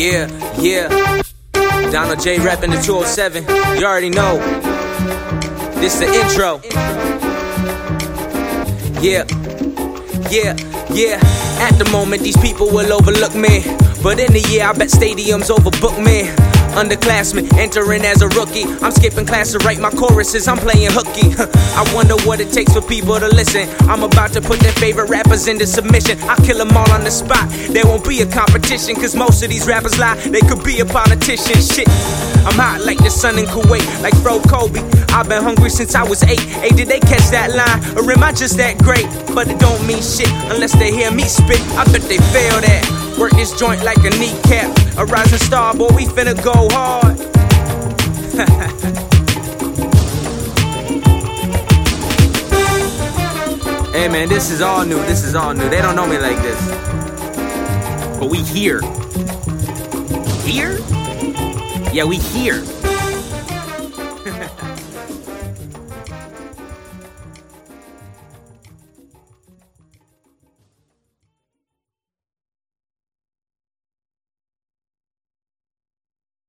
Yeah, yeah. Donald J rapping the 207. You already know. This the intro. Yeah, yeah, yeah. At the moment, these people will overlook me. But in the year, I bet stadiums overbook me. Underclassmen entering as a rookie. I'm skipping class to write my choruses. I'm playing hooky. I wonder what it takes for people to listen. I'm about to put their favorite rappers into submission. I kill them all on the spot. There won't be a competition, cause most of these rappers lie. They could be a politician. Shit. I'm hot like the sun in Kuwait, like Fro Kobe. I've been hungry since I was eight. Hey, did they catch that line? Or am I just that great? But it don't mean shit unless they hear me spit. I bet they feel that. Work this joint like a kneecap. A rising star, boy, we finna go hard. hey man, this is all new. This is all new. They don't know me like this. But we here. Here? Yeah, we here.